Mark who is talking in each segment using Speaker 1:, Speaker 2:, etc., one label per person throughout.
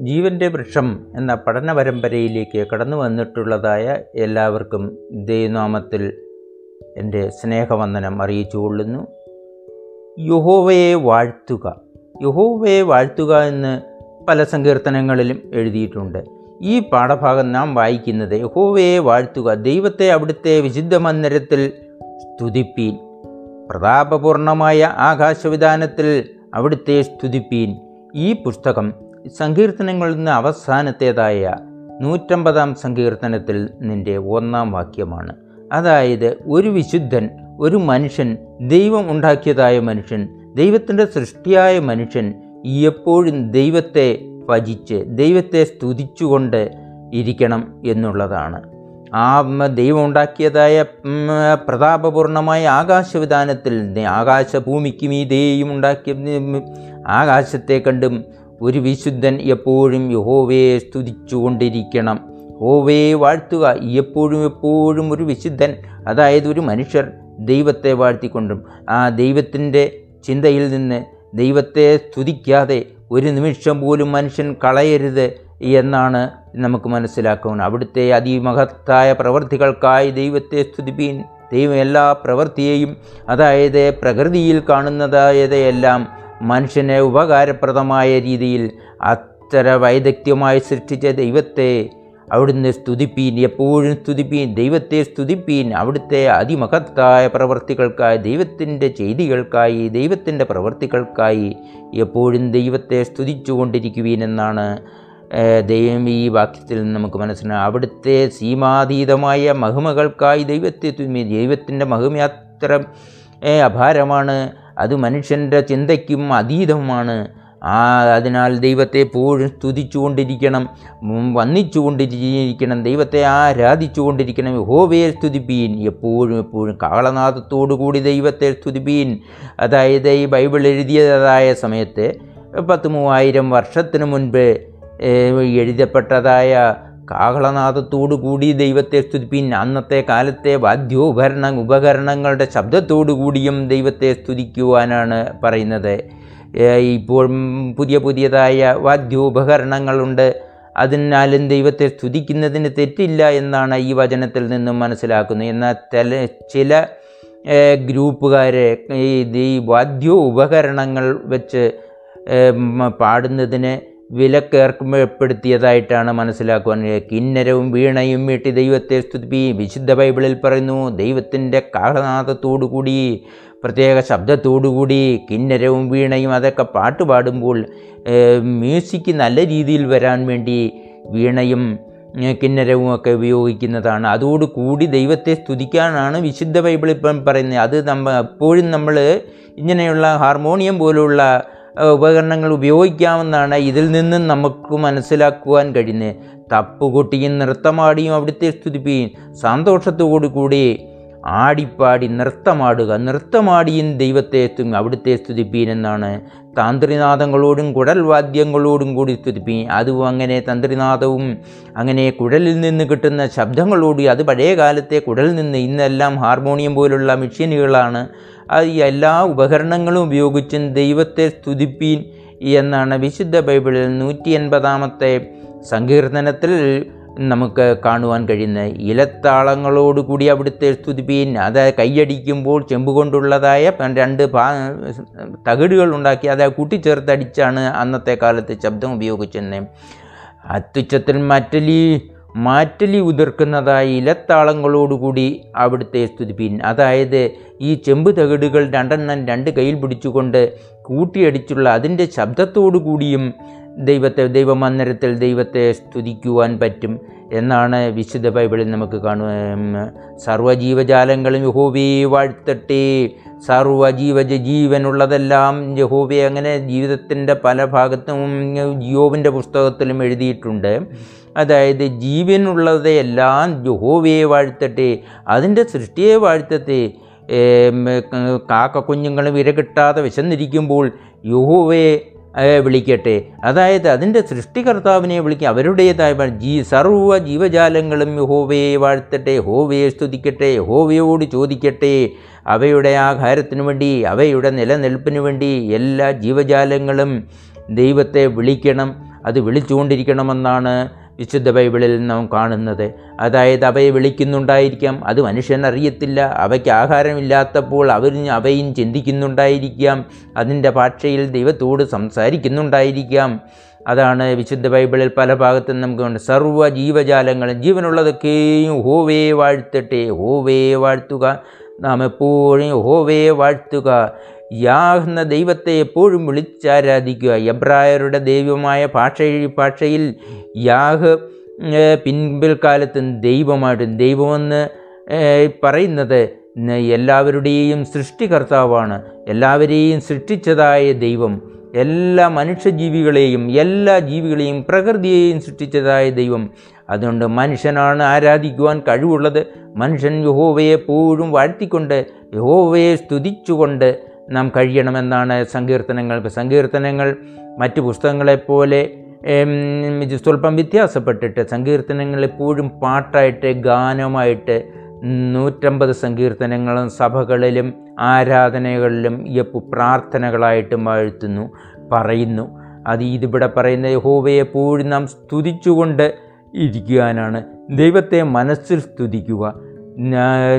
Speaker 1: ജീവന്റെ വൃക്ഷം എന്ന പഠന പരമ്പരയിലേക്ക് കടന്നു വന്നിട്ടുള്ളതായ എല്ലാവർക്കും ദൈവനാമത്തിൽ എന്റെ സ്നേഹവന്ദനം അറിയിച്ചുകൊള്ളുന്നു യഹോവയെ വാഴ്ത്തുക. യഹോവയെ വാഴ്ത്തുക എന്ന് പല സങ്കീർത്തനങ്ങളിലും എഴുതിയിട്ടുണ്ട്. ഈ പാഠഭാഗം നാം വായിക്കുന്നത് യഹോവയെ വാഴ്ത്തുക ദൈവത്തെ അവിടുത്തെ വിശുദ്ധ മന്ദിരത്തിൽ സ്തുതിപ്പീൻ. പ്രതാപപൂർണമായ ആകാശവിധാനത്തിൽ അവിടുത്തെ സ്തുതിപ്പീൻ. ഈ പുസ്തകം സങ്കീർത്തനങ്ങളിൽ നിന്ന് അവസാനത്തേതായ നൂറ്റമ്പതാം സങ്കീർത്തനത്തിൽ നിന്റെ ഒന്നാം വാക്യമാണ്. അതായത് ഒരു വിശുദ്ധൻ ഒരു മനുഷ്യൻ ദൈവം ഉണ്ടാക്കിയതായ മനുഷ്യൻ ദൈവത്തിന്റെ സൃഷ്ടിയായ മനുഷ്യൻ എപ്പോഴും ദൈവത്തെ ഭജിച്ച് ദൈവത്തെ സ്തുതിച്ചുകൊണ്ട് ഇരിക്കണം എന്നുള്ളതാണ്. ആ ദൈവം ഉണ്ടാക്കിയതായ പ്രതാപപൂർണമായ ആകാശവിധാനത്തിൽ ഈ മീതേയും ഉണ്ടാക്കിയ ആകാശത്തെ കണ്ടും ഒരു വിശുദ്ധൻ എപ്പോഴും യഹോവയെ സ്തുതിച്ചുകൊണ്ടിരിക്കണം. യഹോവയെ വാഴ്ത്തുക എപ്പോഴും എപ്പോഴും ഒരു വിശുദ്ധൻ അതായത് ഒരു മനുഷ്യർ ദൈവത്തെ വാഴ്ത്തിക്കൊണ്ടും ആ ദൈവത്തിന്റെ ചിന്തയിൽ നിന്ന് ദൈവത്തെ സ്തുതിക്കാതെ ഒരു നിമിഷം പോലും മനുഷ്യൻ കളയരുത് എന്നാണ് നമുക്ക് മനസ്സിലാക്കുന്നത്. അവിടുത്തെ അതിമഹത്തായ പ്രവൃത്തികൾക്കായി ദൈവത്തെ സ്തുതിപ്പീൻ ദൈവം എല്ലാ പ്രവൃത്തിയെയും അതായത് പ്രകൃതിയിൽ കാണുന്നതായതെല്ലാം മനുഷ്യനെ ഉപകാരപ്രദമായ രീതിയിൽ അത്തര വൈദഗ്ധ്യമായി സൃഷ്ടിച്ച ദൈവത്തെ അവിടുന്ന് സ്തുതിപ്പീൻ എപ്പോഴും സ്തുതിപ്പീൻ ദൈവത്തെ സ്തുതിപ്പീൻ അവിടുത്തെ അതിമഹത്തായ പ്രവർത്തികൾക്കായി ദൈവത്തിന്റെ ചെയ്തികൾക്കായി ദൈവത്തിന്റെ പ്രവർത്തികൾക്കായി എപ്പോഴും ദൈവത്തെ സ്തുതിച്ചുകൊണ്ടിരിക്കുവീൻ എന്നാണ് ദൈവം ഈ വാക്യത്തിൽ നിന്ന് നമുക്ക് മനസ്സിലാക്കാം അവിടുത്തെ സീമാതീതമായ മഹിമകൾക്കായി ദൈവത്തെ ദൈവത്തിന്റെ മഹിമ അത്ര അപാരമാണ്. അത് മനുഷ്യന്റെ ചിന്തയ്ക്കും അതീതമാണ് ആ അതിനാൽ ദൈവത്തെ എപ്പോഴും സ്തുതിച്ചുകൊണ്ടിരിക്കണം വന്നിച്ചുകൊണ്ടിരിക്കണം ദൈവത്തെ ആരാധിച്ചുകൊണ്ടിരിക്കണം ഹോവയെ സ്തുതിപ്പീൻ എപ്പോഴും എപ്പോഴും കാളനാഥത്തോടു കൂടി ദൈവത്തെ സ്തുതിപ്പീൻ. അതായത് ഈ ബൈബിൾ എഴുതിയതായ സമയത്ത് പത്ത് മൂവായിരം വർഷത്തിന് മുൻപ് എഴുതപ്പെട്ടതായ കാഹളനാഥത്തോടു കൂടി ദൈവത്തെ സ്തുതിപ്പിൻ. അന്നത്തെ കാലത്തെ വാദ്യോപകരണ ഉപകരണങ്ങളുടെ ശബ്ദത്തോടു കൂടിയും ദൈവത്തെ സ്തുതിക്കുവാനാണ് പറയുന്നത്. ഇപ്പോൾ പുതിയ പുതിയതായ വാദ്യോപകരണങ്ങളുണ്ട്. അതിനാലും ദൈവത്തെ സ്തുതിക്കുന്നതിന് തെറ്റില്ല എന്നാണ് ഈ വചനത്തിൽ നിന്നും മനസ്സിലാക്കുന്നത്. എന്നാൽ ചില ചില ഗ്രൂപ്പുകാരെ ഈ വാദ്യോപകരണങ്ങൾ വെച്ച് പാടുന്നതിന് വിലക്കേർപ്പെടുത്തിയതായിട്ടാണ് മനസ്സിലാക്കുവാൻ കിന്നരവും വീണയും വീട്ടി ദൈവത്തെ സ്തുതിപ്പി. വിശുദ്ധ ബൈബിളിൽ പറയുന്നു ദൈവത്തിന്റെ കാളനാഥത്തോടുകൂടി പ്രത്യേക ശബ്ദത്തോടുകൂടി കിന്നരവും വീണയും അതൊക്കെ പാട്ട് പാടുമ്പോൾ മ്യൂസിക് നല്ല രീതിയിൽ വരാൻ വേണ്ടി വീണയും കിന്നരവും ഒക്കെ ഉപയോഗിക്കുന്നതാണ്. അതോടുകൂടി ദൈവത്തെ സ്തുതിക്കാനാണ് വിശുദ്ധ ബൈബിൾ ഇപ്പം പറയുന്നത്. അത് നമ്മൾ എപ്പോഴും നമ്മൾ ഇങ്ങനെയുള്ള ഹാർമോണിയം പോലുള്ള ഉപകരണങ്ങൾ ഉപയോഗിക്കാമെന്നാണ് ഇതിൽ നിന്നും നമുക്ക് മനസ്സിലാക്കുവാൻ കഴിയുന്നത്. തപ്പുകൊട്ടിയും നൃത്തമാടിയും അവിടുത്തെ സ്തുതിപ്പിയും സന്തോഷത്തോടു കൂടി ആടിപ്പാടി നൃത്തമാടുക. നൃത്തമാടിയും ദൈവത്തെ അവിടുത്തെ സ്തുതിപ്പീൻ എന്നാണ്. താന്ത്രിനാഥങ്ങളോടും കുഴൽവാദ്യങ്ങളോടും കൂടി സ്തുതിപ്പീൻ. അതും അങ്ങനെ തന്ത്രിനാഥവും അങ്ങനെ കുഴലിൽ നിന്ന് കിട്ടുന്ന ശബ്ദങ്ങളോട് അത് പഴയ കാലത്തെ കുഴലിൽ നിന്ന് ഇന്നെല്ലാം ഹാർമോണിയം പോലുള്ള മെഷീനുകളാണ്. അത് എല്ലാ ഉപകരണങ്ങളും ഉപയോഗിച്ചും ദൈവത്തെ സ്തുതിപ്പീൻ എന്നാണ് വിശുദ്ധ ബൈബിളിൽ നൂറ്റി എൺപതാമത്തെ സങ്കീർത്തനത്തിൽ നമുക്ക് കാണുവാൻ കഴിയുന്നത് ഇലത്താളങ്ങളോടുകൂടി അവിടുത്തെ സ്തുതിപ്പീൻ അത് കൈയടിക്കുമ്പോൾ ചെമ്പുകൊണ്ടുള്ളതായ രണ്ട് പാ തകിടുകൾ ഉണ്ടാക്കി അത് കൂട്ടിച്ചേർത്തടിച്ചാണ് അന്നത്തെ കാലത്ത് ശബ്ദം ഉപയോഗിച്ചിരുന്നത് അത്യുച്ചത്തിൽ മറ്റലി മാറ്റലി ഉതിർക്കുന്നതായ ഇലത്താളങ്ങളോടുകൂടി അവിടുത്തെ സ്തുതിപ്പിൻ. അതായത് ഈ ചെമ്പ് തകിടുകൾ രണ്ടെണ്ണം രണ്ട് കയ്യിൽ പിടിച്ചുകൊണ്ട് കൂട്ടിയടിച്ചുള്ള അതിന്റെ ശബ്ദത്തോടു കൂടിയും ദൈവത്തെ ദൈവമന്ദിരത്തിൽ ദൈവത്തെ സ്തുതിക്കുവാൻ പറ്റും എന്നാണ് വിശുദ്ധ ബൈബിളിൽ നമുക്ക് കാണുക സർവജീവജാലങ്ങളും യഹോവയെ വാഴ്ത്തട്ടെ. സർവജീവജ ജീവനുള്ളതെല്ലാം യഹോവയെ അങ്ങനെ ജീവിതത്തിന്റെ പല ഭാഗത്തും ജിയോവിന്റെ പുസ്തകത്തിലും എഴുതിയിട്ടുണ്ട്. അതായത് ജീവനുള്ളതെല്ലാം ജുഹോവയെ വാഴ്ത്തട്ടെ അതിന്റെ സൃഷ്ടിയെ വാഴ്ത്തട്ടെ. കാക്ക കുഞ്ഞുങ്ങൾ വിര കിട്ടാതെ വിശന്നിരിക്കുമ്പോൾ യുഹോവയെ വിളിക്കട്ടെ. അതായത് അതിന്റെ സൃഷ്ടികർത്താവിനെ വിളിക്കുക അവരുടേതായ ജീ സർവ ജീവജാലങ്ങളും യഹോവയെ വാഴ്ത്തട്ടെ ഹോവയെ സ്തുതിക്കട്ടെ ഹോവയോട് ചോദിക്കട്ടെ. അവയുടെ ആഹാരത്തിനു വേണ്ടി അവയുടെ നിലനിൽപ്പിനു വേണ്ടി എല്ലാ ജീവജാലങ്ങളും ദൈവത്തെ വിളിക്കണം. അത് വിളിച്ചുകൊണ്ടിരിക്കണമെന്നാണ് വിശുദ്ധ ബൈബിളിൽ നാം കാണുന്നത്. അതായത് അവയെ വിളിക്കുന്നുണ്ടായിരിക്കാം അത് മനുഷ്യൻ അറിയത്തില്ല അവയ്ക്ക് ആഹാരമില്ലാത്തപ്പോൾ അവർ അവയും ചിന്തിക്കുന്നുണ്ടായിരിക്കാം അതിന്റെ ഭാഷയിൽ ദൈവത്തോട് സംസാരിക്കുന്നുണ്ടായിരിക്കാം. അതാണ് വിശുദ്ധ ബൈബിളിൽ പല ഭാഗത്തും നമുക്ക് ഉണ്ട്. സർവ ജീവജാലങ്ങളും ജീവനുള്ളതൊക്കെയും ഹോവേ വാഴ്ത്തട്ടെ ഹോവേ വാഴ്ത്തുക. നാം എപ്പോഴും ഹോവേ വാഴ്ത്തുക. യാഹ് എന്ന ദൈവത്തെ എപ്പോഴും വിളിച്ചാരാധിക്കുക. എബ്രായരുടെ ദൈവമായ ഭാഷ ഭാഷയിൽ യാഹ് പിൻപിൽക്കാലത്തും ദൈവമായിട്ടും ദൈവമെന്ന് പറയുന്നത് എല്ലാവരുടെയും സൃഷ്ടികർത്താവാണ്. എല്ലാവരെയും സൃഷ്ടിച്ചതായ ദൈവം. എല്ലാ മനുഷ്യജീവികളെയും എല്ലാ ജീവികളെയും പ്രകൃതിയെയും സൃഷ്ടിച്ചതായ ദൈവം. അതുകൊണ്ട് മനുഷ്യനാണ് ആരാധിക്കുവാൻ കഴിവുള്ളത്. മനുഷ്യൻ യഹോവയെ എപ്പോഴും വാഴ്ത്തിക്കൊണ്ട് യഹോവയെ സ്തുതിച്ചുകൊണ്ട് നാം കഴിയണമെന്നാണ് സങ്കീർത്തനങ്ങൾ. സങ്കീർത്തനങ്ങൾ മറ്റു പുസ്തകങ്ങളെപ്പോലെ സ്വല്പം വ്യത്യാസപ്പെട്ടിട്ട് സങ്കീർത്തനങ്ങൾ എപ്പോഴും പാട്ടായിട്ട് ഗാനമായിട്ട് നൂറ്റമ്പത് സങ്കീർത്തനങ്ങളും സഭകളിലും ആരാധനകളിലും എപ്പോ പ്രാർത്ഥനകളായിട്ടും വാഴ്ത്തുന്നു പറയുന്നു. അത് ഇതിവിടെ പറയുന്ന യഹോവയെ എപ്പോഴും നാം സ്തുതിച്ചുകൊണ്ട് ഇരിക്കുവാനാണ്. ദൈവത്തെ മനസ്സിൽ സ്തുതിക്കുക.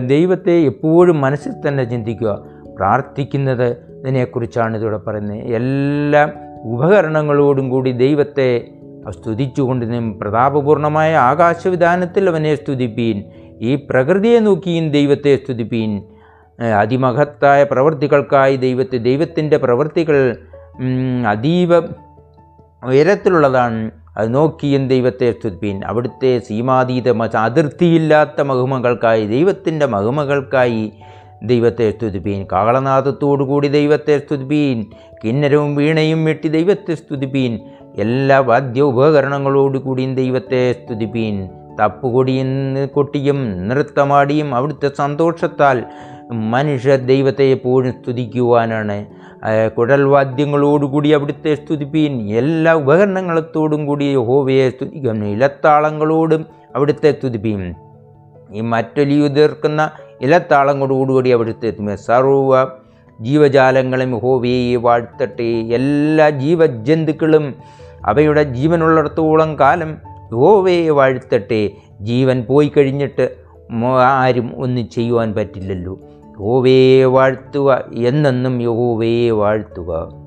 Speaker 1: ദൈവത്തെ എപ്പോഴും മനസ്സിൽ തന്നെ ചിന്തിക്കുക. പ്രാർത്ഥിക്കുന്നത് ഇതിനെക്കുറിച്ചാണ് ഇതിവിടെ പറയുന്നത്. എല്ലാ ഉപകരണങ്ങളോടും കൂടി ദൈവത്തെ സ്തുതിച്ചുകൊണ്ട് പ്രതാപപൂർണമായ ആകാശവിധാനത്തിൽ അവനെ സ്തുതിപ്പീൻ ഈ പ്രകൃതിയെ നോക്കിയും ദൈവത്തെ സ്തുതിപ്പീൻ. അതിമഹത്തായ പ്രവൃത്തികൾക്കായി ദൈവത്തെ ദൈവത്തിന്റെ പ്രവൃത്തികൾ അതീവ ഉയരത്തിലുള്ളതാണ്. അത് നോക്കിയും ദൈവത്തെ സ്തുതിപ്പീൻ. അവിടുത്തെ സീമാതീത അതിർത്തിയില്ലാത്ത മഹിമകൾക്കായി ദൈവത്തിന്റെ മഹിമകൾക്കായി ദൈവത്തെ സ്തുതിപ്പീൻ. കാളനാദത്തോടു കൂടി ദൈവത്തെ സ്തുതിപ്പീൻ. കിന്നരവും വീണയും വെട്ടി ദൈവത്തെ സ്തുതിപ്പീൻ. എല്ലാ വാദ്യ ഉപകരണങ്ങളോടുകൂടിയും ദൈവത്തെ സ്തുതിപ്പീൻ. തപ്പുകൊടിയും കൊട്ടിയും നൃത്തമാടിയും അവിടുത്തെ സന്തോഷത്താൽ മനുഷ്യ ദൈവത്തെ എപ്പോഴും സ്തുതിക്കുവാനാണ്. കുഴൽവാദ്യങ്ങളോടുകൂടി അവിടുത്തെ സ്തുതിപ്പീൻ. എല്ലാ ഉപകരണങ്ങളത്തോടും കൂടി ഹോവയെ സ്തുതിക്കും. ഇലത്താളങ്ങളോടും അവിടുത്തെ സ്തുതിപ്പീൻ. ഈ മറ്റൊലിയുതിർക്കുന്ന ഇലത്താളങ്ങളോടുകൂടി അവിടുത്തെ എത്തുമേ. സർവ ജീവജാലങ്ങളെ ഹോവയെ വാഴ്ത്തട്ടെ. എല്ലാ ജീവജന്തുക്കളും അവയുടെ ജീവനുള്ളിടത്തോളം കാലം യഹോവയെ വാഴ്ത്തട്ടെ. ജീവൻ പോയി കഴിഞ്ഞിട്ട് ആരും ഒന്നും ചെയ്യുവാൻ പറ്റില്ലല്ലോ. യഹോവയെ വാഴ്ത്തുക എന്നെന്നും യഹോവയെ വാഴ്ത്തുക.